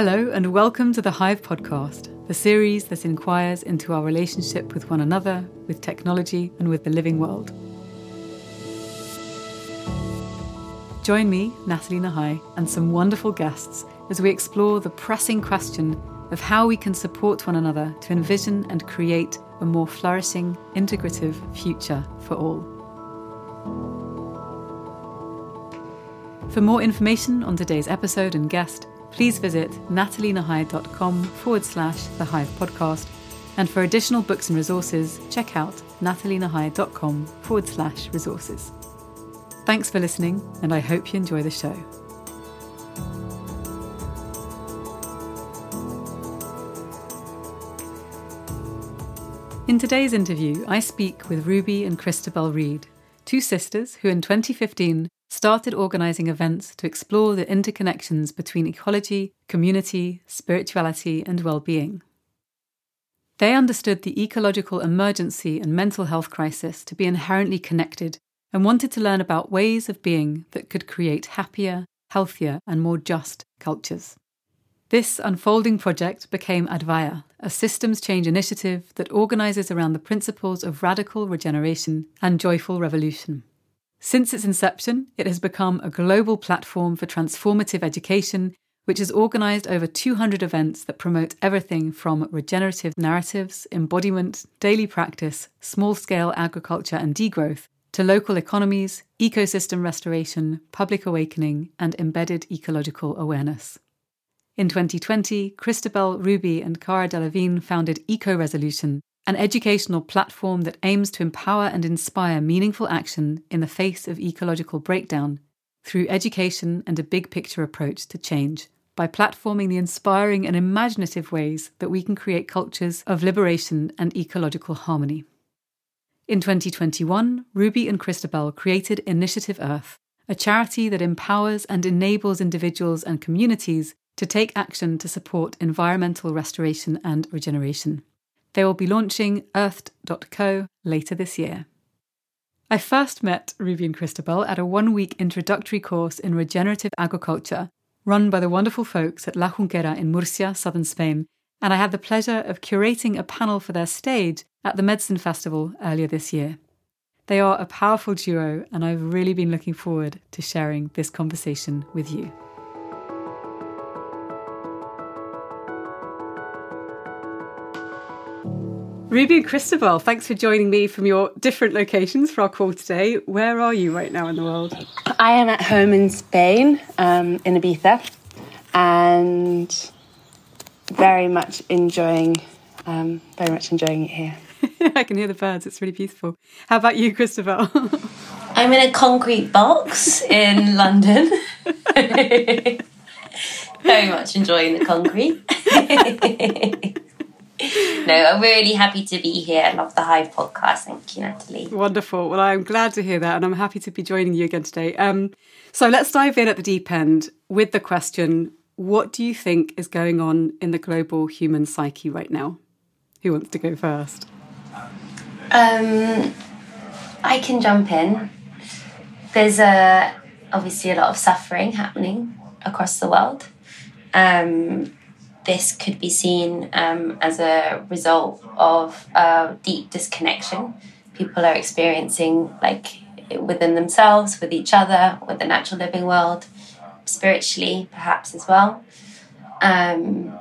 Hello, and welcome to the Hive Podcast, the series that inquires into our relationship with one another, with technology, and with the living world. Join me, Natalie Nahai, and some wonderful guests as we explore the pressing question of how we can support one another to envision and create a more flourishing, integrative future for all. For more information on today's episode and guest, please visit natalienahai.com forward slash the Hive podcast. And for additional books and resources, check out natalienahai.com forward slash resources. Thanks for listening, and I hope you enjoy the show. In today's interview, I speak with Ruby and Christabel Reed, two sisters who in 2015 started organising events to explore the interconnections between ecology, community, spirituality, and well-being. They understood the ecological emergency and mental health crisis to be inherently connected and wanted to learn about ways of being that could create happier, healthier, and more just cultures. This unfolding project became Advaya, a systems change initiative that organises around the principles of radical regeneration and joyful revolution. Since its inception, it has become a global platform for transformative education, which has organised over 200 events that promote everything from regenerative narratives, embodiment, daily practice, small scale agriculture and degrowth, to local economies, ecosystem restoration, public awakening, and embedded ecological awareness. In 2020, Christabel, Ruby, and Cara Delevingne founded Eco Resolution, an educational platform that aims to empower and inspire meaningful action in the face of ecological breakdown through education and a big picture approach to change by platforming the inspiring and imaginative ways that we can create cultures of liberation and ecological harmony. In 2021, Ruby and Christabel created Initiative Earth, a charity that empowers and enables individuals and communities to take action to support environmental restoration and regeneration. They will be launching earthed.co later this year. I first met Ruby and Christabel at a one week introductory course in regenerative agriculture run by the wonderful folks at La Junquera in Murcia, southern Spain, and I had the pleasure of curating a panel for their stage at the Medicine Festival earlier this year. They are a powerful duo, and I've really been looking forward to sharing this conversation with you. Ruby and Christabel, thanks for joining me from your different locations for our call today. Where are you right now in the world? I am at home in Spain, um, in Ibiza, and very much enjoying, um, very much enjoying it here. I can hear the birds. It's really beautiful. How about you, Christabel? I'm in a concrete box in London. very much enjoying the concrete no, I'm really happy to be here. I love the Hive podcast. Thank you, Natalie. Wonderful. Well, I'm glad to hear that, and I'm happy to be joining you again today. Um, so let's dive in at the deep end with the question What do you think is going on in the global human psyche right now? Who wants to go first? Um, I can jump in. There's a, obviously a lot of suffering happening across the world. Um, this could be seen um, as a result of a deep disconnection people are experiencing, like within themselves, with each other, with the natural living world, spiritually, perhaps as well. Um,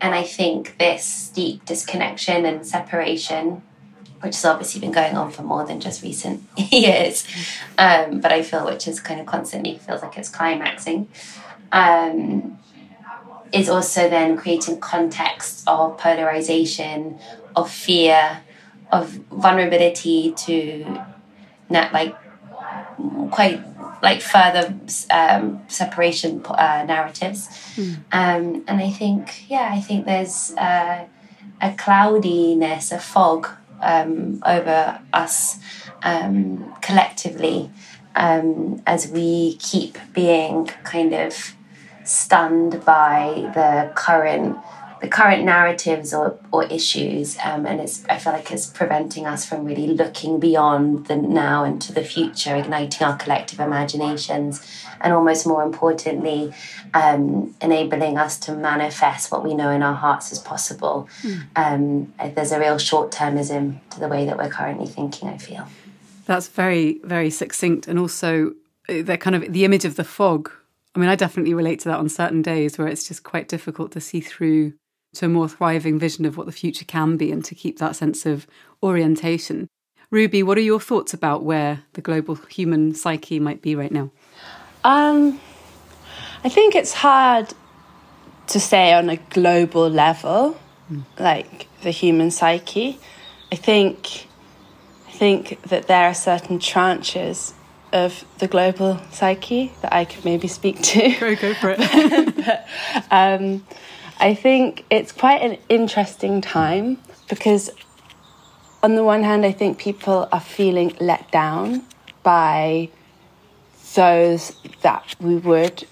and I think this deep disconnection and separation, which has obviously been going on for more than just recent years, um, but I feel which is kind of constantly feels like it's climaxing. Um, is also then creating context of polarization, of fear, of vulnerability to not like quite like further um, separation uh, narratives. Mm. Um, and I think, yeah, I think there's uh, a cloudiness, a fog um, over us um, collectively um, as we keep being kind of stunned by the current the current narratives or, or issues um, and it's i feel like it's preventing us from really looking beyond the now into the future igniting our collective imaginations and almost more importantly um, enabling us to manifest what we know in our hearts as possible mm. um, there's a real short-termism to the way that we're currently thinking i feel that's very very succinct and also uh, the kind of the image of the fog I mean, I definitely relate to that on certain days where it's just quite difficult to see through to a more thriving vision of what the future can be and to keep that sense of orientation. Ruby, what are your thoughts about where the global human psyche might be right now? Um, I think it's hard to say on a global level, mm. like the human psyche. I think I think that there are certain tranches of the global psyche that I could maybe speak to. Go, go for it. but, um, I think it's quite an interesting time because, on the one hand, I think people are feeling let down by those that we would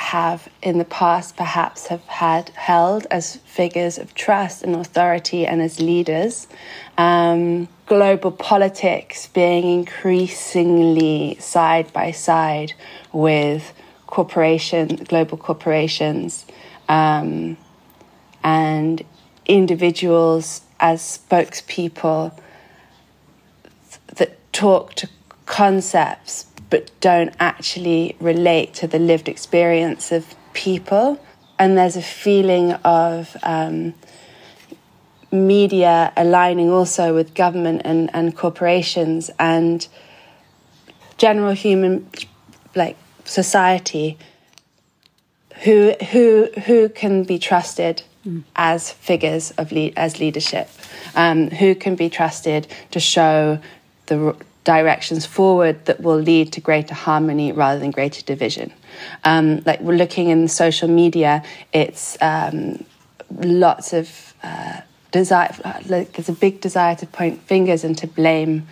have in the past perhaps have had held as figures of trust and authority and as leaders. Um, global politics being increasingly side by side with corporation, global corporations um, and individuals as spokespeople that talk to concepts but don't actually relate to the lived experience of people. And there's a feeling of um, media aligning also with government and, and corporations and general human like society who who who can be trusted mm. as figures of lead, as leadership, um, who can be trusted to show the directions forward that will lead to greater harmony rather than greater division. Um, like we're looking in social media, it's um, lots of uh, desire. Like there's a big desire to point fingers and to blame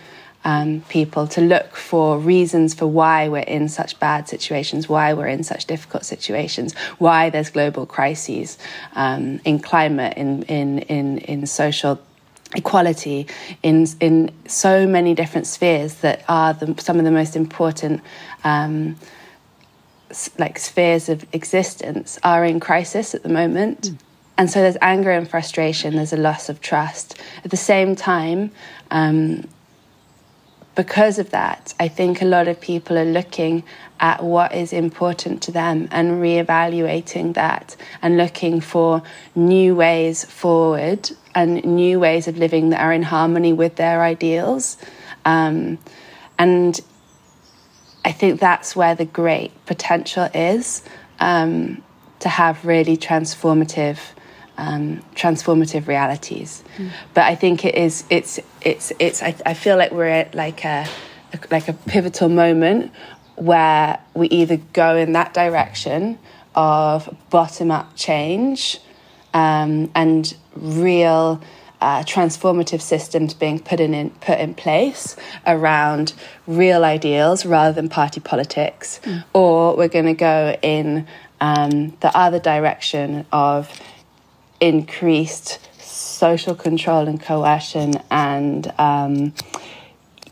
um, people to look for reasons for why we're in such bad situations, why we're in such difficult situations, why there's global crises um, in climate, in, in, in, in social equality, in, in so many different spheres that are the, some of the most important. Um, like spheres of existence are in crisis at the moment. Mm. And so there's anger and frustration, there's a loss of trust. At the same time, um, because of that, I think a lot of people are looking at what is important to them and reevaluating that and looking for new ways forward and new ways of living that are in harmony with their ideals. Um, and I think that's where the great potential is um, to have really transformative um, transformative realities. Mm. But I think it is it's it's it's I, I feel like we're at like a, a like a pivotal moment where we either go in that direction of bottom up change um, and real uh, transformative systems being put in, in, put in place around real ideals rather than party politics, mm. or we're going to go in um, the other direction of increased social control and coercion and um,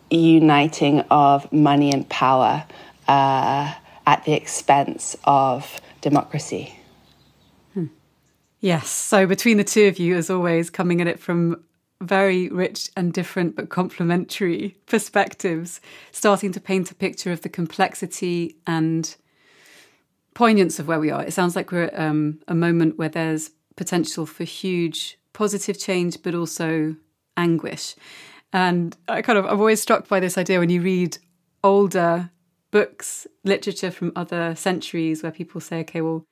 uniting of money and power uh, at the expense of democracy. Yes, so between the two of you, as always, coming at it from very rich and different but complementary perspectives, starting to paint a picture of the complexity and poignance of where we are. It sounds like we're at um, a moment where there's potential for huge positive change, but also anguish. And I kind of, I'm always struck by this idea when you read older books, literature from other centuries, where people say, okay, well,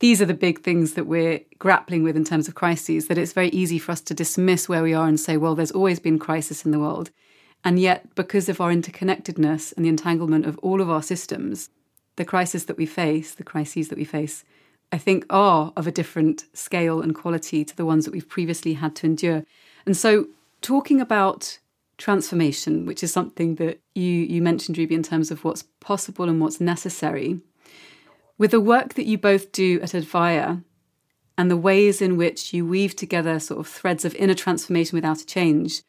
these are the big things that we're grappling with in terms of crises, that it's very easy for us to dismiss where we are and say, well, there's always been crisis in the world. And yet, because of our interconnectedness and the entanglement of all of our systems, the crisis that we face, the crises that we face, I think, are of a different scale and quality to the ones that we've previously had to endure. And so, talking about transformation, which is something that you, you mentioned, Ruby, in terms of what's possible and what's necessary, with the work that you both do at Advaya, and the ways in which you weave together sort of threads of inner transformation without a change.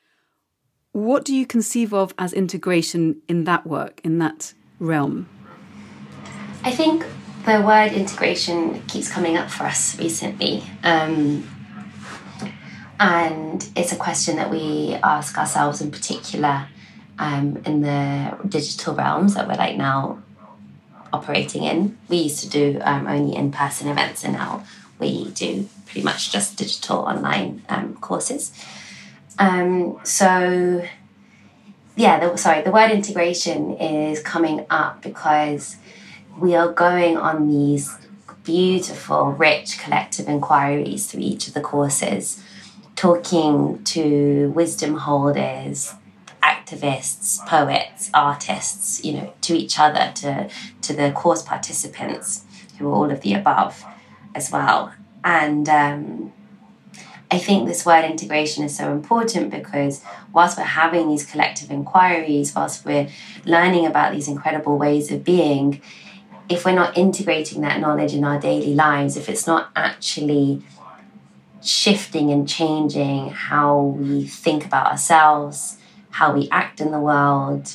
What do you conceive of as integration in that work, in that realm? I think the word integration keeps coming up for us recently. Um, and it's a question that we ask ourselves in particular um, in the digital realms that we're like now operating in. We used to do um, only in person events, and now we do pretty much just digital online um, courses. Um, so, yeah, the, sorry, the word integration is coming up because we are going on these beautiful, rich collective inquiries through each of the courses, talking to wisdom holders, activists, poets, artists, you know, to each other, to, to the course participants who are all of the above as well. And um, I think this word integration is so important because whilst we're having these collective inquiries, whilst we're learning about these incredible ways of being, if we're not integrating that knowledge in our daily lives, if it's not actually shifting and changing how we think about ourselves, how we act in the world,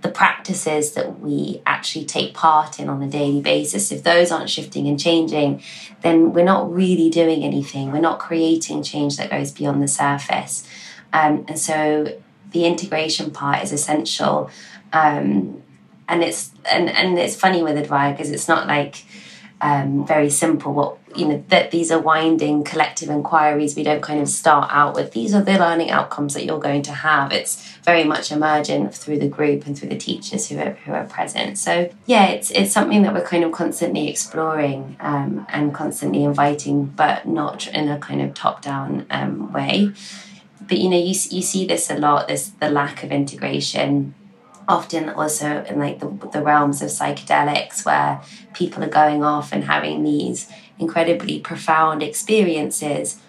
the practices that we actually take part in on a daily basis, if those aren't shifting and changing, then we're not really doing anything. We're not creating change that goes beyond the surface. Um, and so the integration part is essential. Um, and it's and, and it's funny with Advaya because it's not like um, very simple. What you know that these are winding collective inquiries. We don't kind of start out with these are the learning outcomes that you're going to have. It's very much emergent through the group and through the teachers who are who are present. So yeah, it's it's something that we're kind of constantly exploring um, and constantly inviting, but not in a kind of top down um, way. But you know, you you see this a lot. This the lack of integration often also in like the, the realms of psychedelics where people are going off and having these incredibly profound experiences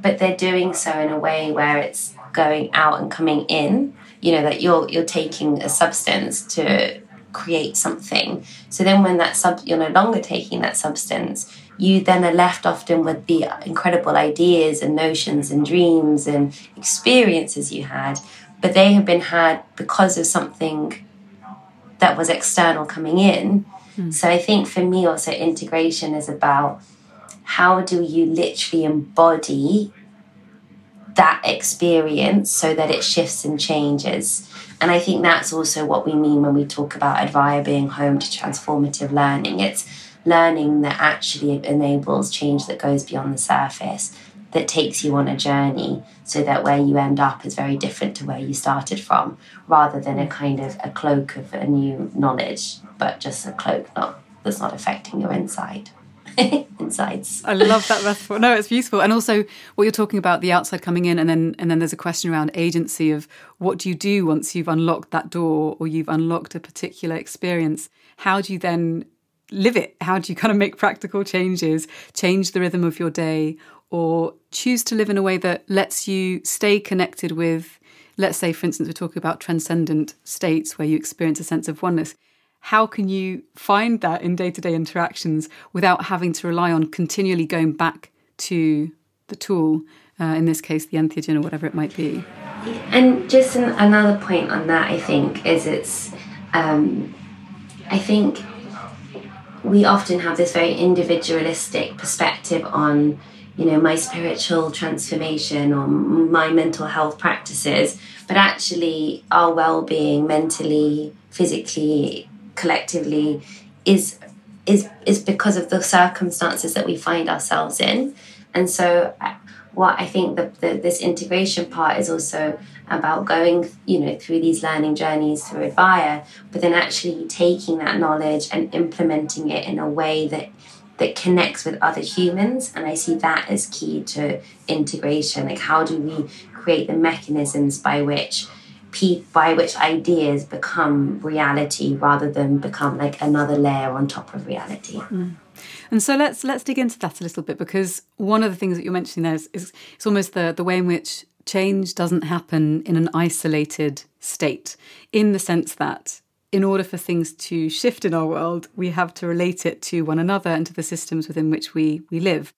but they're doing so in a way where it's going out and coming in you know that you're you're taking a substance to create something. So then when that sub you're no longer taking that substance you then are left often with the incredible ideas and notions and dreams and experiences you had but they have been had because of something that was external coming in. Mm. So I think for me also integration is about how do you literally embody that experience so that it shifts and changes. And I think that's also what we mean when we talk about Advaya being home to transformative learning. It's learning that actually enables change that goes beyond the surface that takes you on a journey so that where you end up is very different to where you started from rather than a kind of a cloak of a new knowledge but just a cloak not that's not affecting your inside insides. I love that metaphor no it's beautiful. And also what you're talking about the outside coming in and then and then there's a question around agency of what do you do once you've unlocked that door or you've unlocked a particular experience? How do you then live it? How do you kind of make practical changes change the rhythm of your day or choose to live in a way that lets you stay connected with, let's say, for instance, we're talking about transcendent states where you experience a sense of oneness. How can you find that in day to day interactions without having to rely on continually going back to the tool, uh, in this case, the entheogen or whatever it might be? And just an, another point on that, I think, is it's, um, I think we often have this very individualistic perspective on you know my spiritual transformation or my mental health practices but actually our well-being mentally physically collectively is is is because of the circumstances that we find ourselves in. And so uh, what i think that this integration part is also about going you know through these learning journeys through advaya but then actually taking that knowledge and implementing it in a way that that connects with other humans. And I see that as key to integration. Like, how do we create the mechanisms by which pe- by which ideas become reality rather than become like another layer on top of reality? Mm. And so let's let's dig into that a little bit because one of the things that you're mentioning there is, is it's almost the the way in which change doesn't happen in an isolated state, in the sense that in order for things to shift in our world, we have to relate it to one another and to the systems within which we, we live.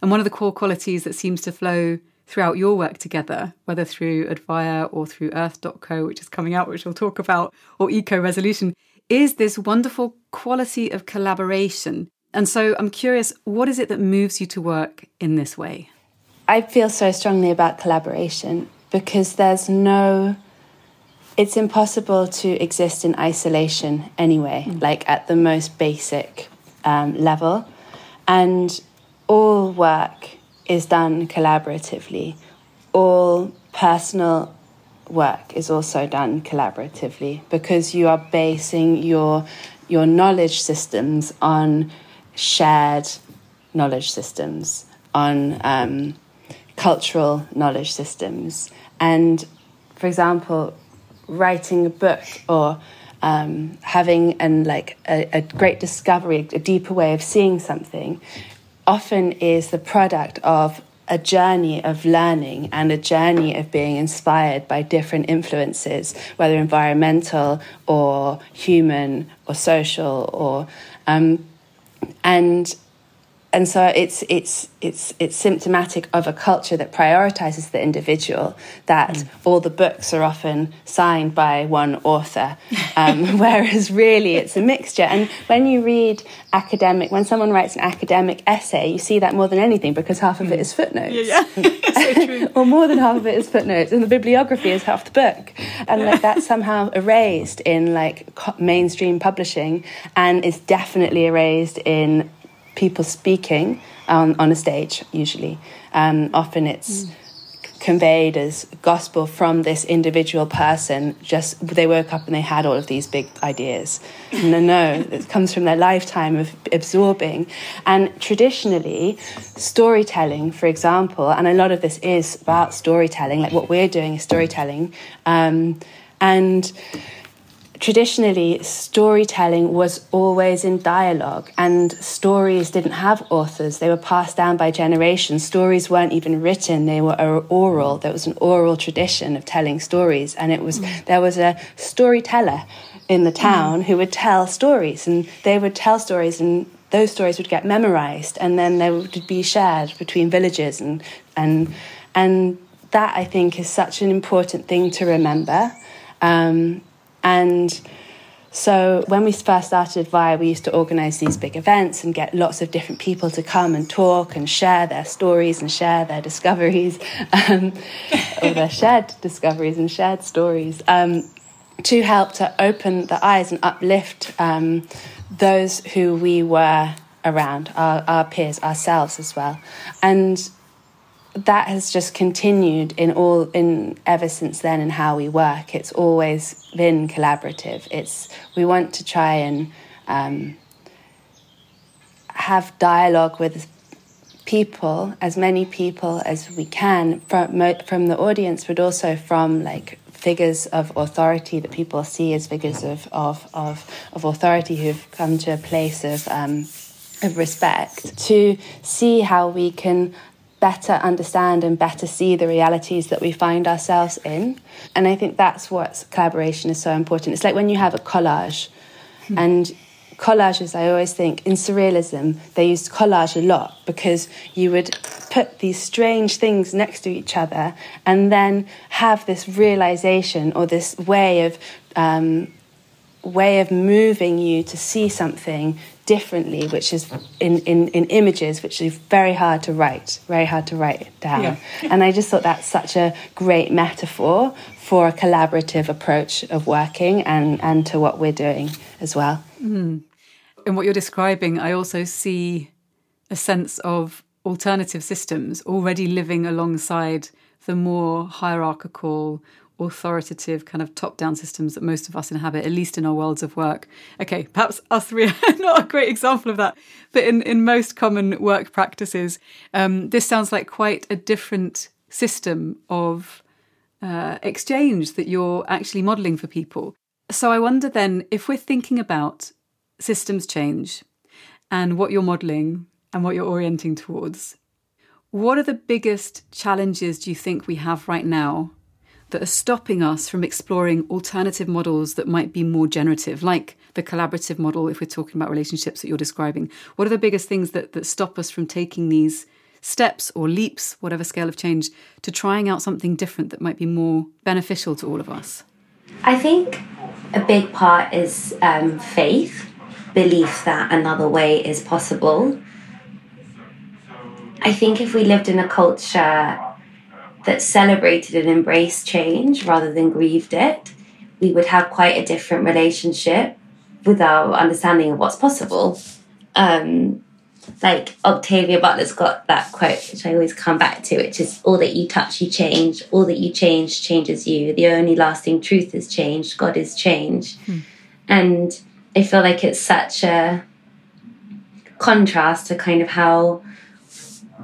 And one of the core qualities that seems to flow throughout your work together, whether through Advaya or through Earthed.co, which is coming out, which we'll talk about, or Eco Resolution, is this wonderful quality of collaboration. And so I'm curious, what is it that moves you to work in this way? I feel so strongly about collaboration because there's no it's impossible to exist in isolation anyway, mm. like at the most basic um, level. And all work is done collaboratively. All personal work is also done collaboratively because you are basing your your knowledge systems on shared knowledge systems, on um, cultural knowledge systems, and for example, writing a book or um, having an like a, a great discovery, a deeper way of seeing something, often is the product of a journey of learning and a journey of being inspired by different influences, whether environmental or human or social or um, and and so it's it's it's it's symptomatic of a culture that prioritizes the individual that mm. all the books are often signed by one author um, whereas really it's a mixture and when you read academic when someone writes an academic essay you see that more than anything because half of it mm. is footnotes yeah, yeah. or more than half of it is footnotes and the bibliography is half the book and like that's somehow erased in like mainstream publishing and is definitely erased in people speaking on, on a stage, usually. Um, often it's mm. conveyed as gospel from this individual person. Just they woke up and they had all of these big ideas. no, no, it comes from their lifetime of absorbing. And traditionally, storytelling, for example, and a lot of this is about storytelling, like what we're doing is storytelling. Um, and traditionally storytelling was always in dialogue and stories didn't have authors they were passed down by generations stories weren't even written they were oral there was an oral tradition of telling stories and it was mm. there was a storyteller in the town mm. who would tell stories and they would tell stories and those stories would get memorized and then they would be shared between villages and and and that I think is such an important thing to remember um, and so when we first started Advaya, we used to organise these big events and get lots of different people to come and talk and share their stories and share their discoveries, um, or their shared discoveries and shared stories, um, to help to open the eyes and uplift um, those who we were around, our, our peers, ourselves as well. And that has just continued in all in ever since then in how we work. It's always been collaborative. It's we want to try and um, have dialogue with people as many people as we can from from the audience but also from like figures of authority that people see as figures of of of, of authority who've come to a place of um, of respect to see how we can better understand and better see the realities that we find ourselves in. And I think that's what collaboration is so important. It's like when you have a collage, hmm. and collages, I always think in surrealism, they used collage a lot because you would put these strange things next to each other and then have this realization or this way of. Um, way of moving you to see something differently, which is in, in, in images, which is very hard to write, very hard to write down. Yeah. and I just thought that's such a great metaphor for a collaborative approach of working and, and to what we're doing as well. Mm. In what you're describing, I also see a sense of alternative systems already living alongside the more hierarchical authoritative kind of top down systems that most of us inhabit, at least in our worlds of work. Okay, perhaps us three are not a great example of that, but in, in most common work practices, um, this sounds like quite a different system of uh, exchange that you're actually modeling for people. So I wonder then if we're thinking about systems change and what you're modeling and what you're orienting towards, what are the biggest challenges do you think we have right now that are stopping us from exploring alternative models that might be more generative, like the collaborative model, if we're talking about relationships that you're describing? What are the biggest things that, that stop us from taking these steps or leaps, whatever scale of change, to trying out something different that might be more beneficial to all of us? I think a big part is um, faith, belief that another way is possible. I think if we lived in a culture that celebrated and embraced change rather than grieved it, we would have quite a different relationship with our understanding of what's possible. Um, like Octavia Butler's got that quote, which I always come back to, which is all that you touch, you change. All that you change changes you. The only lasting truth is change. God is change. Hmm. And I feel like it's such a contrast to kind of how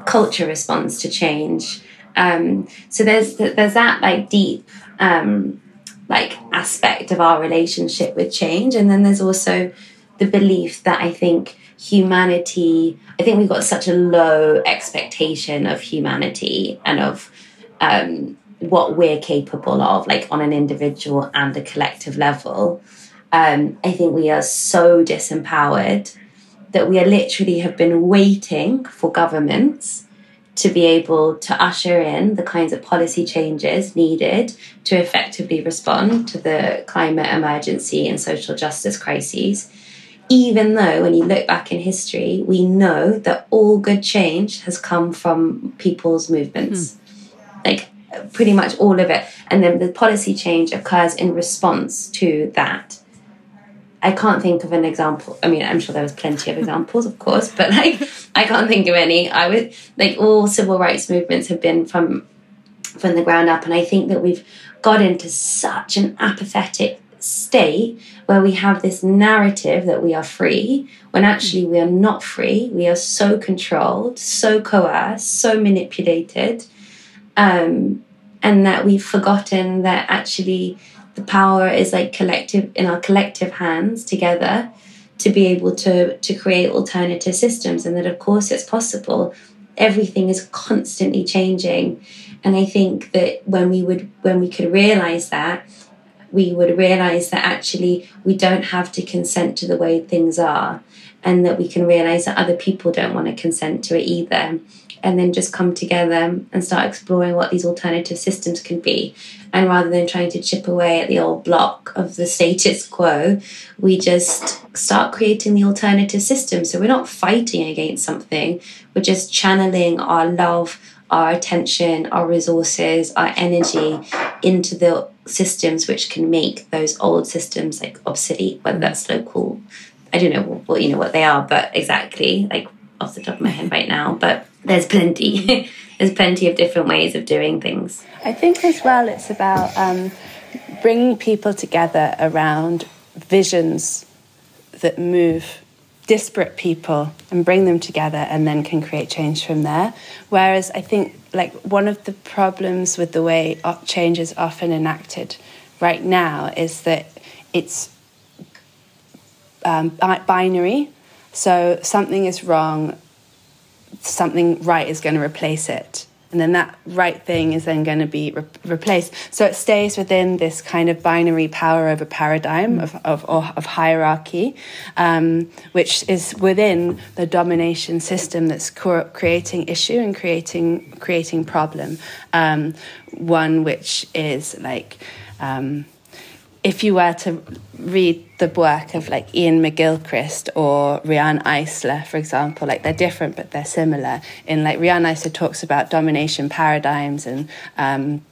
culture responds to change. Um, so there's there's that like deep um, like aspect of our relationship with change, and then there's also the belief that I think humanity. I think we've got such a low expectation of humanity and of um, what we're capable of, like on an individual and a collective level. Um, I think we are so disempowered that we are literally have been waiting for governments to be able to usher in the kinds of policy changes needed to effectively respond to the climate emergency and social justice crises. Even though, when you look back in history, we know that all good change has come from people's movements. Mm. Like, pretty much all of it. And then the policy change occurs in response to that. I can't think of an example. I mean, I'm sure there was plenty of examples, of course, but like I can't think of any. I would like all civil rights movements have been from from the ground up, and I think that we've got into such an apathetic state where we have this narrative that we are free when actually we are not free. We are so controlled, so coerced, so manipulated, um, and that we've forgotten that actually the power is like collective in our collective hands together to be able to to create alternative systems and that of course it's possible. Everything is constantly changing. And i think that when we would when we could realize that we would realize that actually we don't have to consent to the way things are and that we can realize that other people don't want to consent to it either and then just come together and start exploring what these alternative systems can be. And rather than trying to chip away at the old block of the status quo, we just start creating the alternative system. So we're not fighting against something, we're just channeling our love, our attention, our resources, our energy into the systems which can make those old systems like obsolete, whether that's local. I don't know what you know what they are, but exactly like off the top of my head right now. But there's plenty. there's plenty of different ways of doing things. I think as well, it's about um, bringing people together around visions that move disparate people and bring them together and then can create change from there. Whereas I think like one of the problems with the way change is often enacted right now is that it's um, binary. So something is wrong something right is going to replace it. And then that right thing is then going to be re- replaced. So it stays within this kind of binary power over paradigm of, of, of hierarchy, um, which is within the domination system that's creating issue and creating, creating problem. Um, one which is like, um, if you were to read the work of like Iain McGilchrist or Riane Eisler, for example, like they're different but they're similar. In like Riane Eisler talks about domination paradigms and um,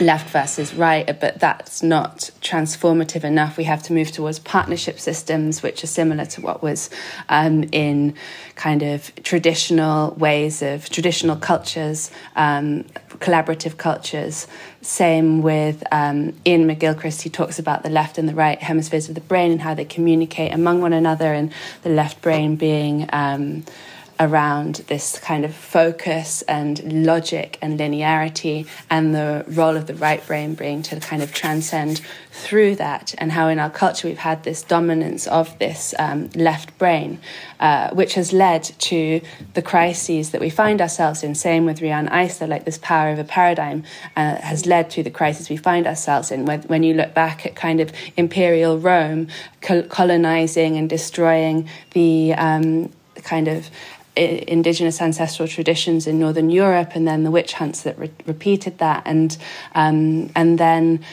left versus right, but that's not transformative enough. We have to move towards partnership systems, which are similar to what was um, in kind of traditional ways of traditional cultures, um, collaborative cultures. Same with um, Iain McGilchrist, he talks about the left and the right hemispheres of the brain and how they communicate among one another, and the left brain being um, around this kind of focus and logic and linearity, and the role of the right brain being to kind of transcend through that, and how in our culture we've had this dominance of this um, left brain, uh, which has led to the crises that we find ourselves in. Same with Riane Eisler, like this power of a paradigm uh, has led to the crisis we find ourselves in. When, when you look back at kind of imperial Rome colonizing and destroying the um, kind of indigenous ancestral traditions in northern Europe, and then the witch hunts that re- repeated that, and um, and then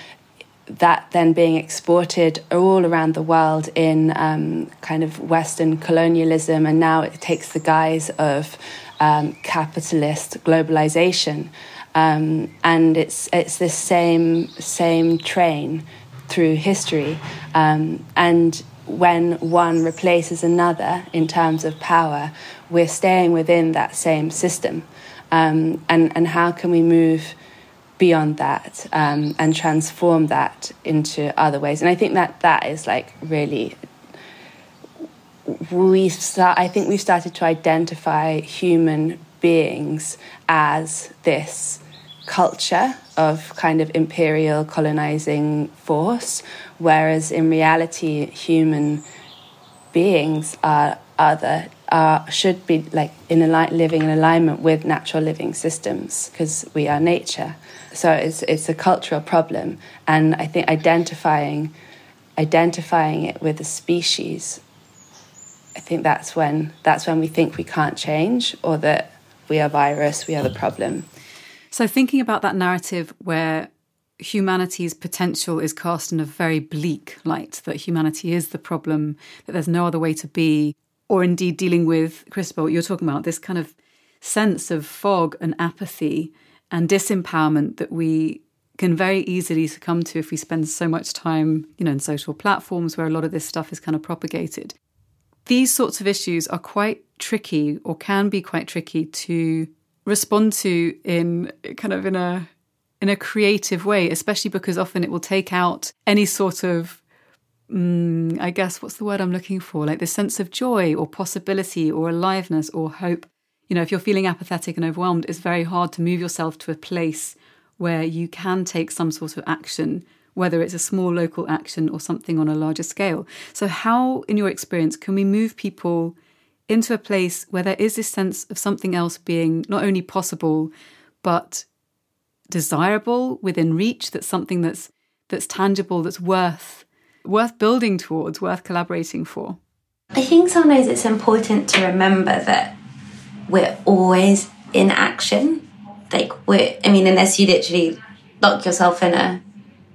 that then being exported all around the world in um, kind of Western colonialism, and now it takes the guise of um, capitalist globalization, um, and it's it's this same same train through history, um, and when one replaces another in terms of power, we're staying within that same system. Um, and, and how can we move beyond that um, and transform that into other ways? And I think that that is like really. We start, I think we've started to identify human beings as this culture of kind of imperial colonizing force, whereas in reality, human beings are other are should be like in a living in alignment with natural living systems because we are nature. So it's it's a cultural problem, and I think identifying identifying it with a species. I think that's when that's when we think we can't change or that we are virus, we are the problem. So, thinking about that narrative where humanity's potential is cast in a very bleak light, that humanity is the problem, that there's no other way to be, or indeed dealing with, Christabel, what you're talking about, this kind of sense of fog and apathy and disempowerment that we can very easily succumb to if we spend so much time, you know, in social platforms where a lot of this stuff is kind of propagated. These sorts of issues are quite tricky or can be quite tricky to respond to in kind of in a in a creative way, especially because often it will take out any sort of mm, I guess what's the word I'm looking for? Like the sense of joy or possibility or aliveness or hope. You know, if you're feeling apathetic and overwhelmed, it's very hard to move yourself to a place where you can take some sort of action, whether it's a small local action or something on a larger scale. So, how, in your experience, can we move people into a place where there is this sense of something else being not only possible but desirable within reach that's something that's that's tangible that's worth worth building towards worth collaborating for. I think sometimes it's important to remember that we're always in action. Like we're i mean unless you literally lock yourself in a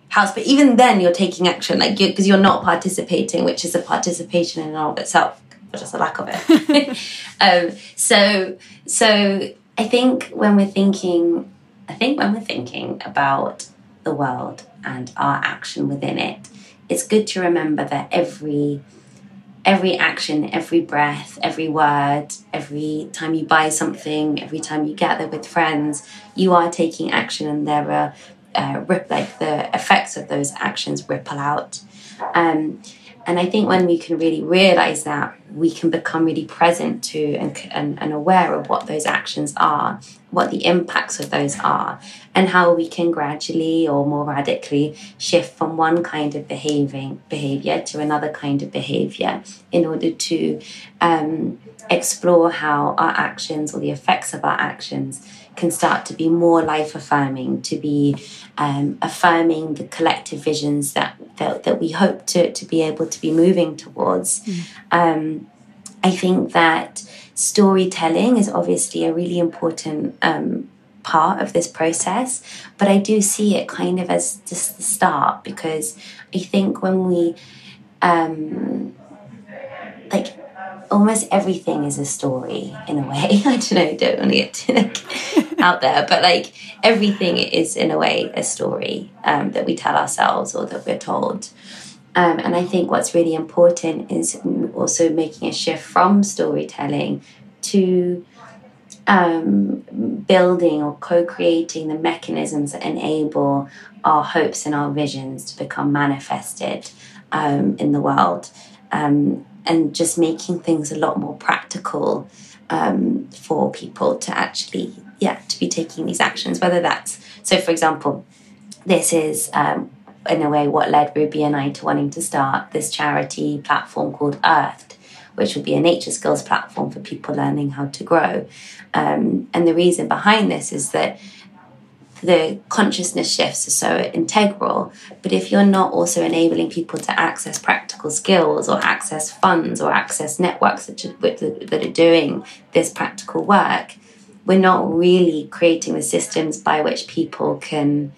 house but even then you're taking action like because you, you're not participating which is a participation in and of itself just a lack of it. um, so, so I think when we're thinking, I think when we're thinking about the world and our action within it, it's good to remember that every every action, every breath, every word, every time you buy something, every time you gather with friends, you are taking action, and there are uh, rip, like the effects of those actions ripple out. Um, and I think when we can really realize that, we can become really present to and, and, and, aware of what those actions are, what the impacts of those are, and how we can gradually or more radically shift from one kind of behaving behavior to another kind of behavior in order to um, explore how our actions or the effects of our actions can start to be more life affirming, to be um, affirming the collective visions that, that, that we hope to to be able to be moving towards. Mm. Um, I think that storytelling is obviously a really important um, part of this process, but I do see it kind of as just the start because I think when we um, like almost everything is a story in a way. I don't know, don't want to get too like, out there, but like everything is in a way a story um, that we tell ourselves or that we're told. Um, and I think what's really important is also making a shift from storytelling to um, building or co creating the mechanisms that enable our hopes and our visions to become manifested um, in the world. Um, and just making things a lot more practical um, for people to actually, yeah, to be taking these actions. Whether that's so, for example, this is um, in a way what led Ruby and I to wanting to start this charity platform called Earthed, which would be a nature skills platform for people learning how to grow. Um, and the reason behind this is that the consciousness shifts are so integral. But if you're not also enabling people to access practical skills or access funds or access networks that that are doing this practical work, we're not really creating the systems by which people can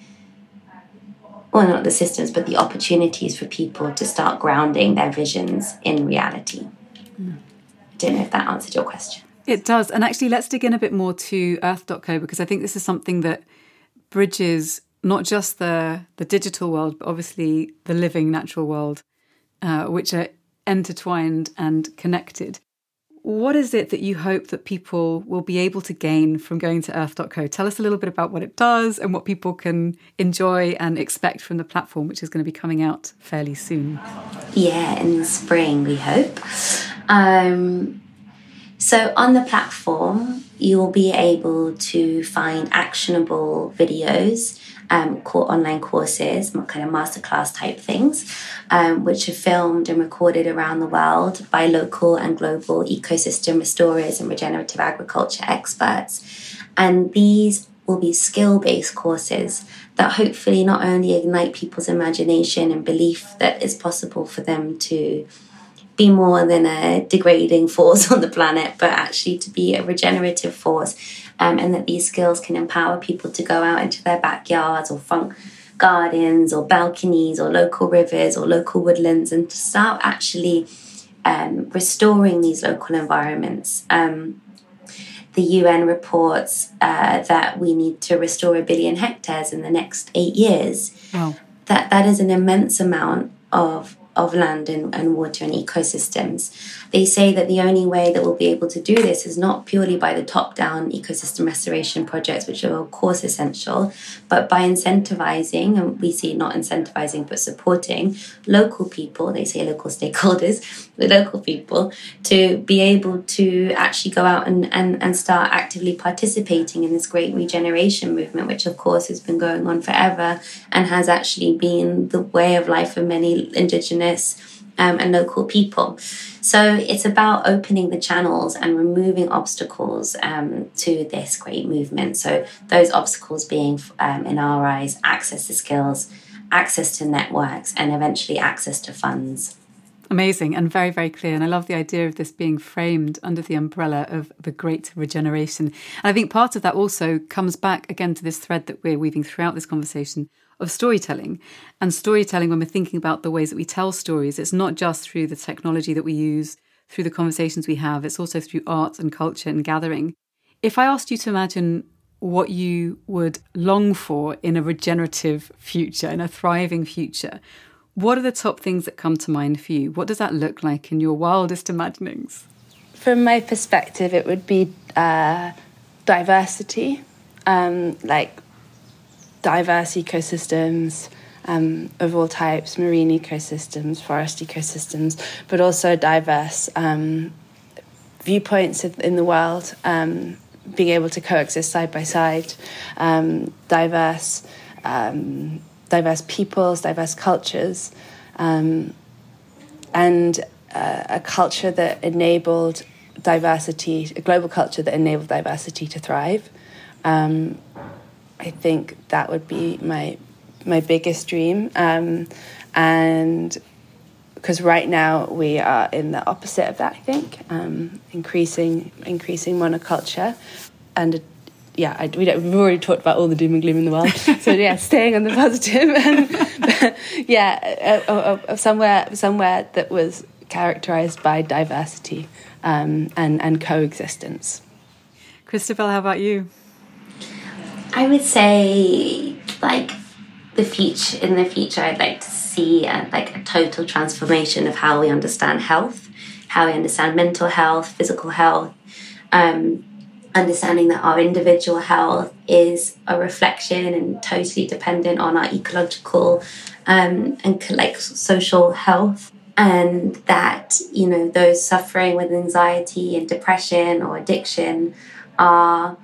well, not the systems, but the opportunities for people to start grounding their visions in reality. Mm. I don't know if that answered your question. It does. And actually, let's dig in a bit more to Earthed.co because I think this is something that bridges not just the, the digital world, but obviously the living natural world, uh, which are intertwined and connected. What is it that you hope that people will be able to gain from going to earthed.co? Tell us a little bit about what it does and what people can enjoy and expect from the platform, which is going to be coming out fairly soon. Yeah, in the spring, we hope. Um, so, on the platform, you'll be able to find actionable videos um, online courses, kind of masterclass type things, um, which are filmed and recorded around the world by local and global ecosystem restorers and regenerative agriculture experts. And these will be skill based courses that hopefully not only ignite people's imagination and belief that it's possible for them to be more than a degrading force on the planet, but actually to be a regenerative force um, and that these skills can empower people to go out into their backyards or front gardens or balconies or local rivers or local woodlands and to start actually um, restoring these local environments. Um, the UN reports uh, that we need to restore a billion hectares in the next eight years. Wow. That that is an immense amount of of land and, and water and ecosystems. They say that the only way that we'll be able to do this is not purely by the top down ecosystem restoration projects, which are, of course, essential, but by incentivizing, and we see not incentivizing but supporting local people, they say local stakeholders, the local people, to be able to actually go out and, and, and start actively participating in this great regeneration movement, which, of course, has been going on forever and has actually been the way of life for many indigenous um, and local people. So it's about opening the channels and removing obstacles um, to this great movement. So those obstacles being, um, in our eyes, access to skills, access to networks, and eventually access to funds. Amazing and very, very clear. And I love the idea of this being framed under the umbrella of the great regeneration. And I think part of that also comes back again to this thread that we're weaving throughout this conversation of storytelling. And storytelling, when we're thinking about the ways that we tell stories, it's not just through the technology that we use, through the conversations we have, it's also through art and culture and gathering. If I asked you to imagine what you would long for in a regenerative future, in a thriving future, what are the top things that come to mind for you? What does that look like in your wildest imaginings? From my perspective, it would be uh, diversity, um, like diverse ecosystems um, of all types marine ecosystems, forest ecosystems, but also diverse um, viewpoints in the world, um, being able to coexist side by side, um, diverse. Um, diverse peoples, diverse cultures, um, and uh, a culture that enabled diversity, a global culture that enabled diversity to thrive. Um, I think that would be my my biggest dream. Um, and because right now we are in the opposite of that, I think, um, increasing increasing monoculture, and yeah, I, we have already talked about all the doom and gloom in the world. so yeah, staying on the positive, and yeah, uh, uh, uh, somewhere somewhere that was characterized by diversity um, and and coexistence. Christabel, how about you? I would say like the future in the future I'd like to see a, like a total transformation of how we understand health, how we understand mental health, physical health, um, understanding that our individual health is a reflection and totally dependent on our ecological um, and like social health. And that you know those suffering with anxiety and depression or addiction are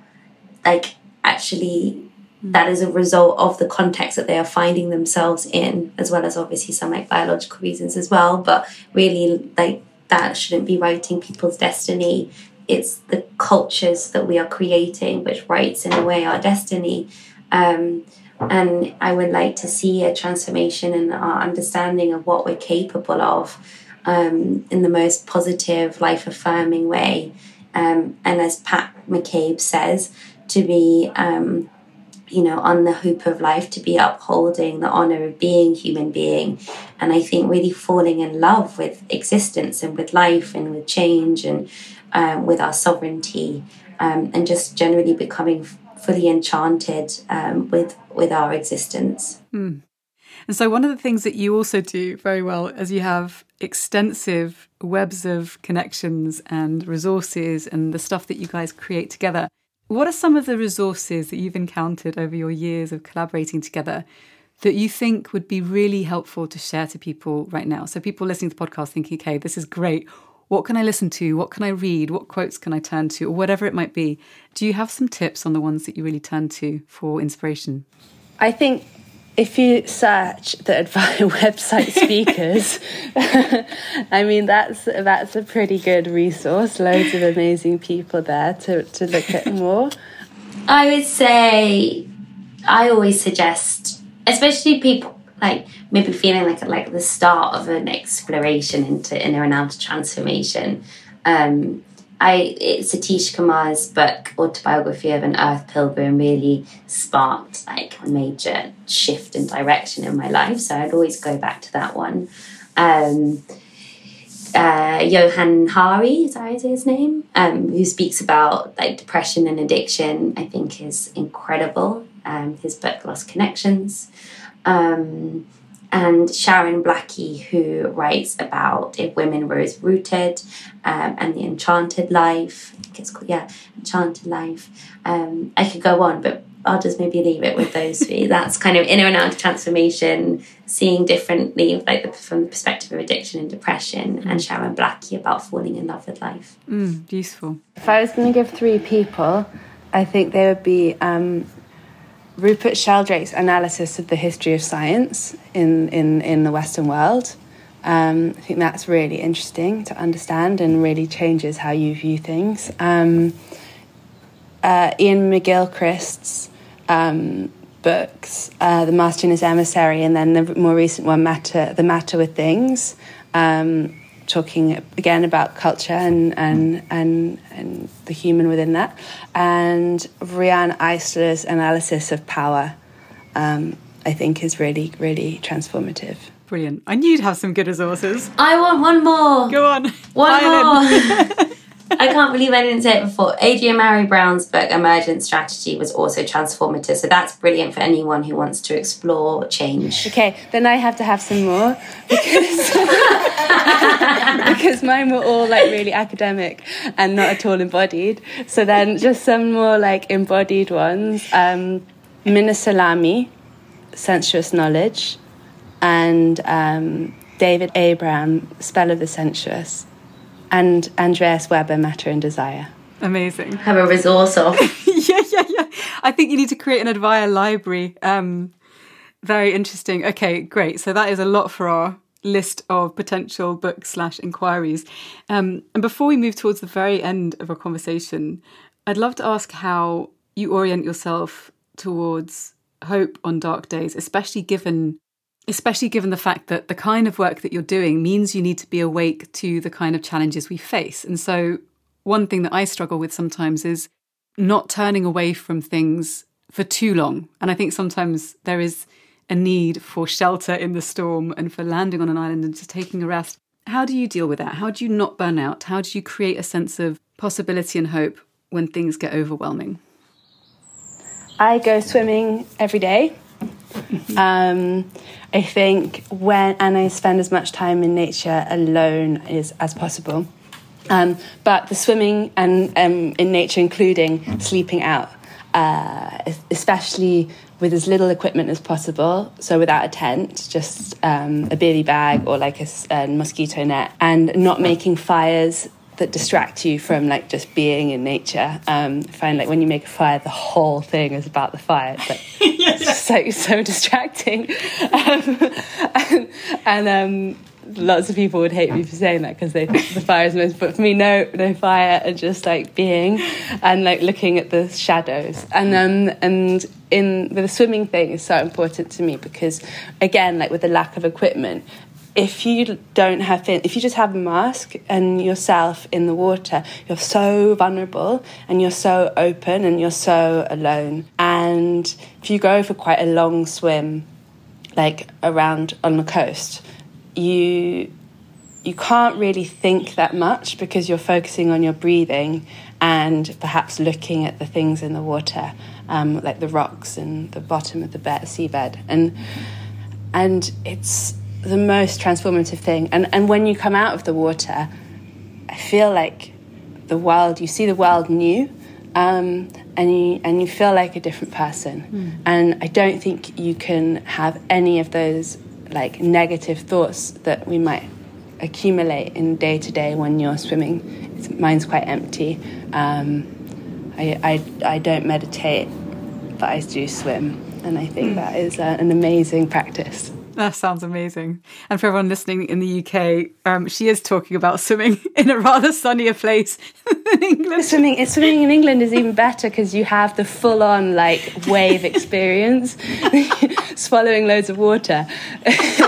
like actually that is a result of the context that they are finding themselves in, as well as obviously some like biological reasons as well. But really, like that shouldn't be writing people's destiny. It's the cultures that we are creating which writes in a way our destiny. Um, and I would like to see a transformation in our understanding of what we're capable of um, in the most positive, life affirming way. Um, and as Pat McCabe says, to be, um, you know, on the hoop of life, to be upholding the honor of being human being. And I think really falling in love with existence and with life and with change and um, with our sovereignty um, and just generally becoming fully enchanted um, with with our existence. Mm. And so, one of the things that you also do very well is you have extensive webs of connections and resources and the stuff that you guys create together. What are some of the resources that you've encountered over your years of collaborating together that you think would be really helpful to share to people right now? So, people listening to the podcast thinking, okay, this is great what can I listen to? What can I read? What quotes can I turn to? Or whatever it might be. Do you have some tips on the ones that you really turn to for inspiration? I think if you search the Advaya website speakers, I mean that's that's a pretty good resource. Loads of amazing people there to, to look at more. I would say I always suggest, especially people like maybe feeling like like the start of an exploration into inner and outer transformation. Um, I it's Satish Kumar's book autobiography of an Earth Pilgrim really sparked like a major shift in direction in my life. So I'd always go back to that one. Um, uh, Johann Hari, is that his name? Um, who speaks about like depression and addiction, I think is incredible. Um, his book Lost Connections. Um, and Sharon Blackie, who writes about if women were as rooted um, and the enchanted life. I think it's called, yeah, enchanted life. Um, I could go on, but I'll just maybe leave it with those three. That's kind of inner and outer transformation, seeing differently, like the, from the perspective of addiction and depression, and Sharon Blackie about falling in love with life. Mm, useful. If I was going to give three people, I think they would be um, Rupert Sheldrake's analysis of the history of science in, in, in the Western world. Um, I think that's really interesting to understand and really changes how you view things. Um, uh, Iain McGilchrist's um, books, uh, The Master and His Emissary, and then the more recent one, Matter, The Matter with Things. Um, talking again about culture and and and, and the human within that, and Riane Eisler's analysis of power, um, I think, is really really transformative. Brilliant! I knew you'd have some good resources. I want one more. Go on. One more. I can't believe I didn't say it before. Adrienne Maree Brown's book, Emergent Strategy, was also transformative. So that's brilliant for anyone who wants to explore change. Okay, then I have to have some more because, because mine were all like really academic and not at all embodied. So then just some more like embodied ones. Um, Minna Salami, Sensuous Knowledge, and um, David Abram, Spell of the Sensuous and Andreas Weber, Matter and Desire. Amazing. Have a resource off. yeah, yeah, yeah. I think you need to create an Advaya library. Um, very interesting. Okay, great. So that is a lot for our list of potential book slash inquiries. Um, and before we move towards the very end of our conversation, I'd love to ask how you orient yourself towards hope on dark days, especially given especially given the fact that the kind of work that you're doing means you need to be awake to the kind of challenges we face. And so, one thing that I struggle with sometimes is not turning away from things for too long. And I think sometimes there is a need for shelter in the storm and for landing on an island and just taking a rest. How do you deal with that? How do you not burn out? How do you create a sense of possibility and hope when things get overwhelming? I go swimming every day. Um, I think when and I spend as much time in nature alone as, as possible. Um, but the swimming and um, in nature, including sleeping out, uh, especially with as little equipment as possible. So without a tent, just um, a bivvy bag or like a, a mosquito net, and not making fires that distract you from like just being in nature. Um, I find like when you make a fire, the whole thing is about the fire. It's, like, it's just so so distracting. Um, and, and um, lots of people would hate me for saying that because they think the fire is most. But for me, no, no fire, and just like being and like looking at the shadows. And um, and in the swimming thing is so important to me because again, like with the lack of equipment, if you don't have fin- if you just have a mask and yourself in the water you're so vulnerable and you're so open and you're so alone. And if you go for quite a long swim like around on the coast you you can't really think that much because you're focusing on your breathing and perhaps looking at the things in the water, um, like the rocks and the bottom of the bed, seabed, and and it's the most transformative thing. And and when you come out of the water, I feel like the world. You see the world new. Um, and you and you feel like a different person, mm. and I don't think you can have any of those like negative thoughts that we might accumulate in day to day when you're swimming. It's, mine's quite empty. Um, I, I, I don't meditate, but I do swim, and I think mm. that is uh, an amazing practice. That sounds amazing. And for everyone listening in the UK, um, she is talking about swimming in a rather sunnier place than England. Swimming, swimming in England is even better because you have the full on like wave experience, swallowing loads of water.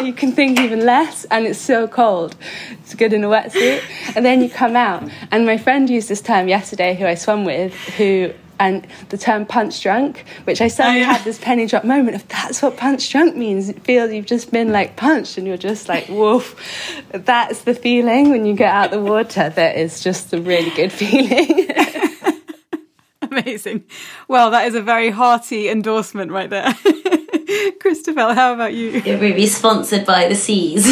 you can think even less, and it's so cold. It's good in a wetsuit. And then you come out. And my friend used this term yesterday, who I swam with, who and the term punch drunk, which I suddenly oh, yeah. had this penny drop moment of that's what punch drunk means. It feels you've just been like punched and you're just like, woof. That's the feeling when you get out the water. That is just a really good feeling. Amazing. Well, that is a very hearty endorsement right there. Christabel, how about you? It will be sponsored by the seas.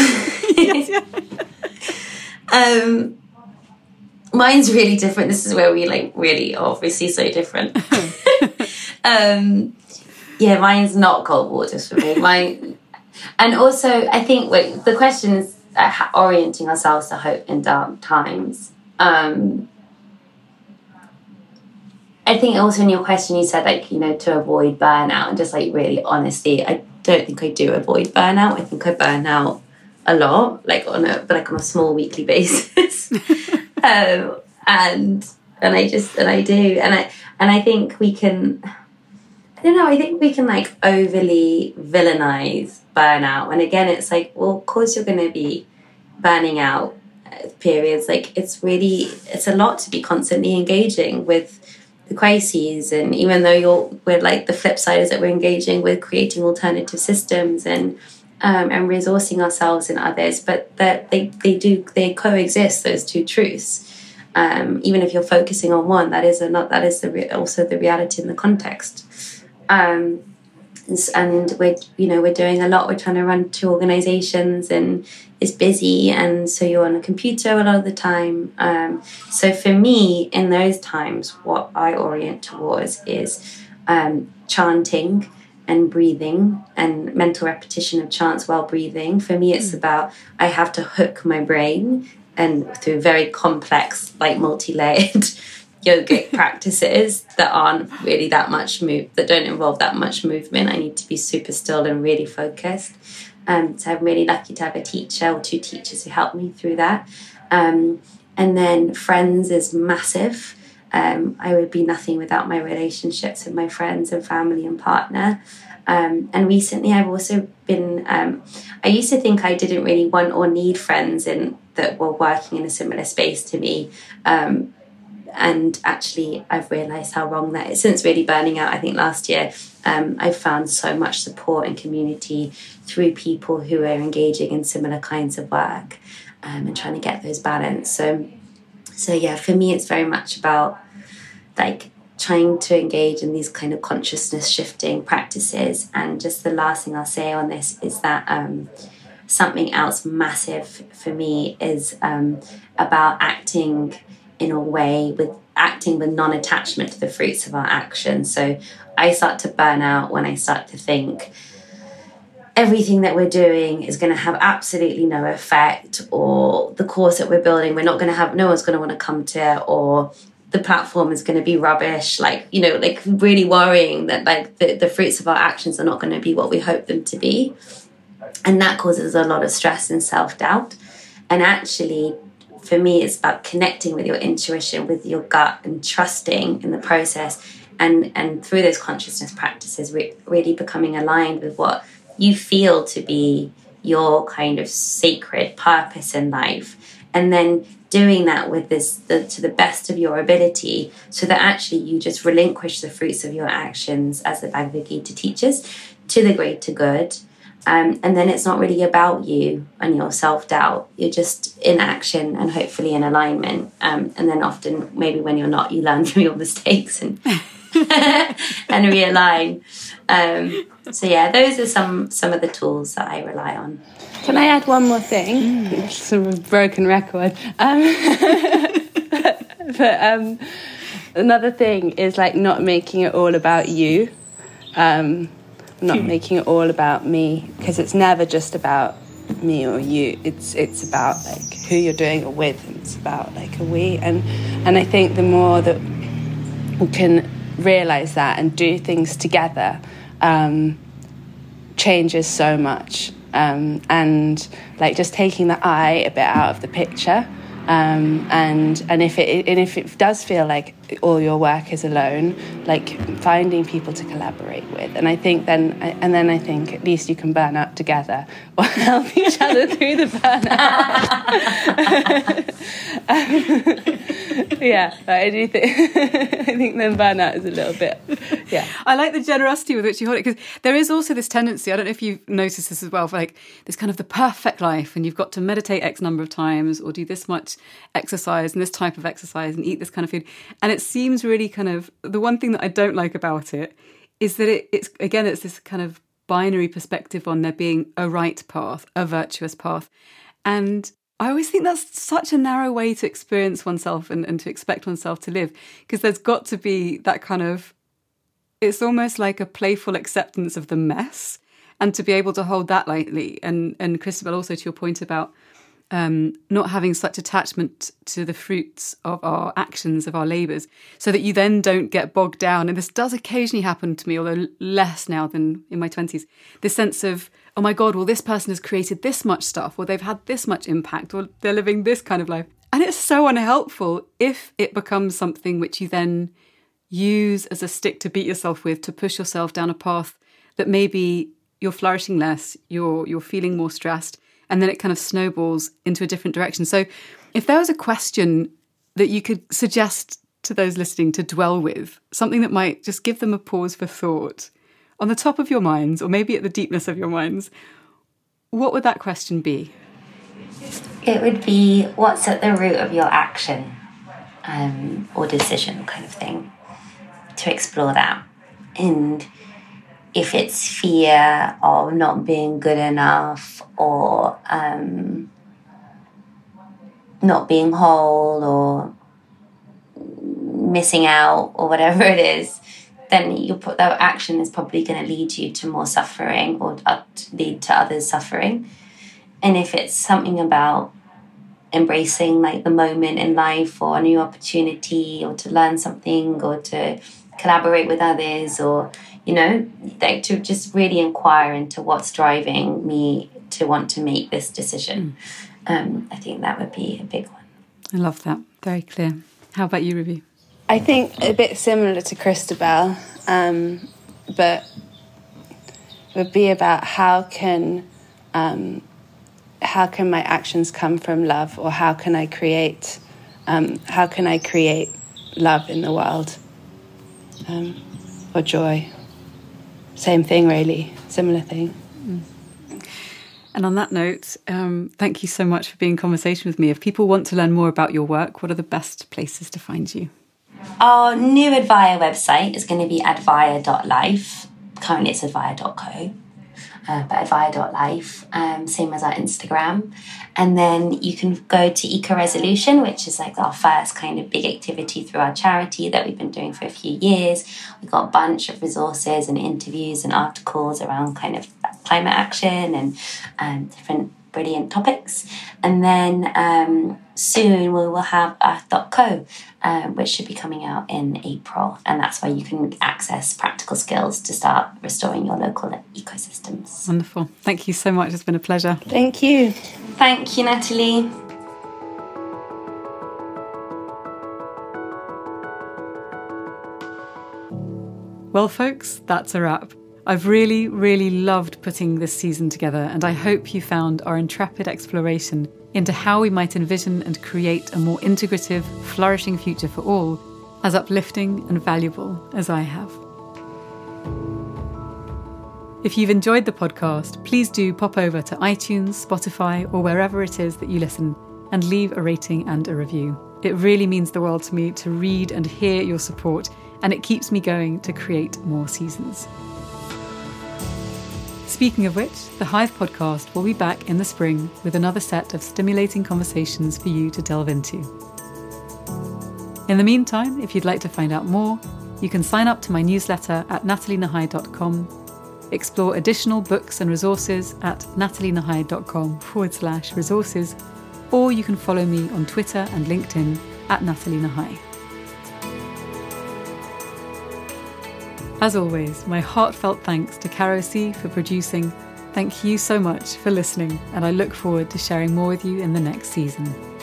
yes, yeah. um, mine's really different. This is where we like really obviously so different. um, yeah, mine's not cold water for me. Mine, and also I think wait, the question is uh, orienting ourselves to hope in dark times. Um, I think also in your question you said like you know to avoid burnout and just like really honestly, I don't think I do avoid burnout. I think I burn out a lot, like on a but like on a small weekly basis. Um, and and I just and I do. And I and I think we can I don't know I think we can like overly villainize burnout. And again it's like well of course you're going to be burning out periods. Like it's really it's a lot to be constantly engaging with the crises. And even though you're we're like the flip side is that we're engaging with creating alternative systems and um, and resourcing ourselves and others but that they, they do they coexist those two truths um, even if you're focusing on one, that is a, not that is the re- also the reality in the context. Um, and we're you know we're doing a lot. We're trying to run two organizations, and it's busy, and so you're on a computer a lot of the time. Um, so for me, in those times, what I orient towards is um, chanting and breathing and mental repetition of chants while breathing. For me, it's mm. about I have to hook my brain and through very complex, like multi-layered yogic practices that aren't really that much move that don't involve that much movement. I need to be super still and really focused. Um, so I'm really lucky to have a teacher or two teachers who help me through that. Um, and then friends is massive. Um, I would be nothing without my relationships with my friends and family and partner. Um, and recently, I've also been. Um, I used to think I didn't really want or need friends in that were working in a similar space to me. Um, and actually, I've realised how wrong that is. Since really burning out, I think last year, um, I've found so much support and community through people who are engaging in similar kinds of work um, and trying to get those balance. So, so yeah, for me, it's very much about like trying to engage in these kind of consciousness shifting practices. And just the last thing I'll say on this is that um, something else massive for me is um, about acting in a way with acting with non attachment to the fruits of our actions. So I start to burn out when I start to think everything that we're doing is going to have absolutely no effect, or the course that we're building, we're not going to have, no one's going to want to come to, it or the platform is going to be rubbish like you know like really worrying that like the, the fruits of our actions are not going to be what we hope them to be And that causes a lot of stress and self doubt. And actually, for me, it's about connecting with your intuition, with your gut, and trusting in the process. And, and through those consciousness practices, re- really becoming aligned with what you feel to be your kind of sacred purpose in life. And then doing that with this the, to the best of your ability so that actually you just relinquish the fruits of your actions as the Bhagavad Gita teaches to the greater good um, and then it's not really about you and your self doubt. You're just in action and hopefully in alignment. Um, and then often, maybe when you're not, you learn from your mistakes and and realign. Um, so yeah, those are some some of the tools that I rely on. Can I add one more thing? Mm. Sort of broken record. Um, but um, another thing is like not making it all about you. Um, not hmm. making it all about me because it's never just about me or you. It's it's about like who you're doing it with. And it's about like a we and and I think the more that we can realize that and do things together um, changes so much. Um, and like just taking the a bit out of the picture um, and and if it and if it does feel like all your work is alone, like finding people to collaborate with, and I think then and then I think at least you can burn out together or help each other through the burnout. um, yeah, I do think I think then burnout is a little bit. Yeah, I like the generosity with which you hold it because there is also this tendency. I don't know if you've noticed this as well, for like this kind of the perfect life, and you've got to meditate x number of times or do this much exercise and this type of exercise and eat this kind of food. And it seems really kind of the one thing that I don't like about it is that it, it's again it's this kind of binary perspective on there being a right path, a virtuous path. And I always think that's such a narrow way to experience oneself and, and to expect oneself to live. Because there's got to be that kind of it's almost like a playful acceptance of the mess and to be able to hold that lightly. And and Christabel, also to your point about um, not having such attachment to the fruits of our actions, of our labours, so that you then don't get bogged down. And this does occasionally happen to me, although less now than in my 20s. This sense of, oh my God, well, this person has created this much stuff, or they've had this much impact, or they're living this kind of life. And it's so unhelpful if it becomes something which you then use as a stick to beat yourself with, to push yourself down a path that maybe you're flourishing less, you're, you're feeling more stressed and then it kind of snowballs into a different direction. So, if there was a question that you could suggest to those listening to dwell with, something that might just give them a pause for thought on the top of your minds, or maybe at the deepness of your minds, what would that question be? It would be what's at the root of your action um, or decision, kind of thing, to explore that. And if it's fear of not being good enough or um, not being whole or missing out or whatever it is, then you put that action is probably going to lead you to more suffering or lead to others suffering. And if it's something about embracing like the moment in life or a new opportunity or to learn something or to collaborate with others or you know like to just really inquire into what's driving me to want to make this decision. Mm. um, i think that would be a big one. I love that. Very clear. How about you ruby? I think a bit similar to christabel um, but would be about how can um, how can my actions come from love or how can i create um, how can i create love in the world um, or joy. Same thing, really, similar thing. Mm. And on that note, um, thank you so much for being in conversation with me. If people want to learn more about your work, what are the best places to find you? Our new Advaya website is going to be advaya.life. Currently, it's advaya.co uh, but advaya.life, um, same as our Instagram. And then you can go to EcoResolution, which is like our first kind of big activity through our charity that we've been doing for a few years. We've got a bunch of resources and interviews and articles around kind of climate action and um, different brilliant topics. And then um, soon we will have Earthed.co, um, which should be coming out in April. And that's where you can access practical skills to start restoring your local ecosystems. Wonderful. Thank you so much. It's been a pleasure. Thank you. Thank you, Nathalie. Well, folks, that's a wrap. I've really, really loved putting this season together, and I hope you found our intrepid exploration into how we might envision and create a more integrative, flourishing future for all as uplifting and valuable as I have. If you've enjoyed the podcast, please do pop over to iTunes, Spotify, or wherever it is that you listen and leave a rating and a review. It really means the world to me to read and hear your support, and it keeps me going to create more seasons. Speaking of which, the Hive podcast will be back in the spring with another set of stimulating conversations for you to delve into. In the meantime, if you'd like to find out more, you can sign up to my newsletter at nathalienahai.com, explore additional books and resources at nathalienahai.com forward slash resources, or you can follow me on Twitter and LinkedIn at Nathalie Nahai. As always, my heartfelt thanks to Caro C for producing. Thank you so much for listening, and I look forward to sharing more with you in the next season.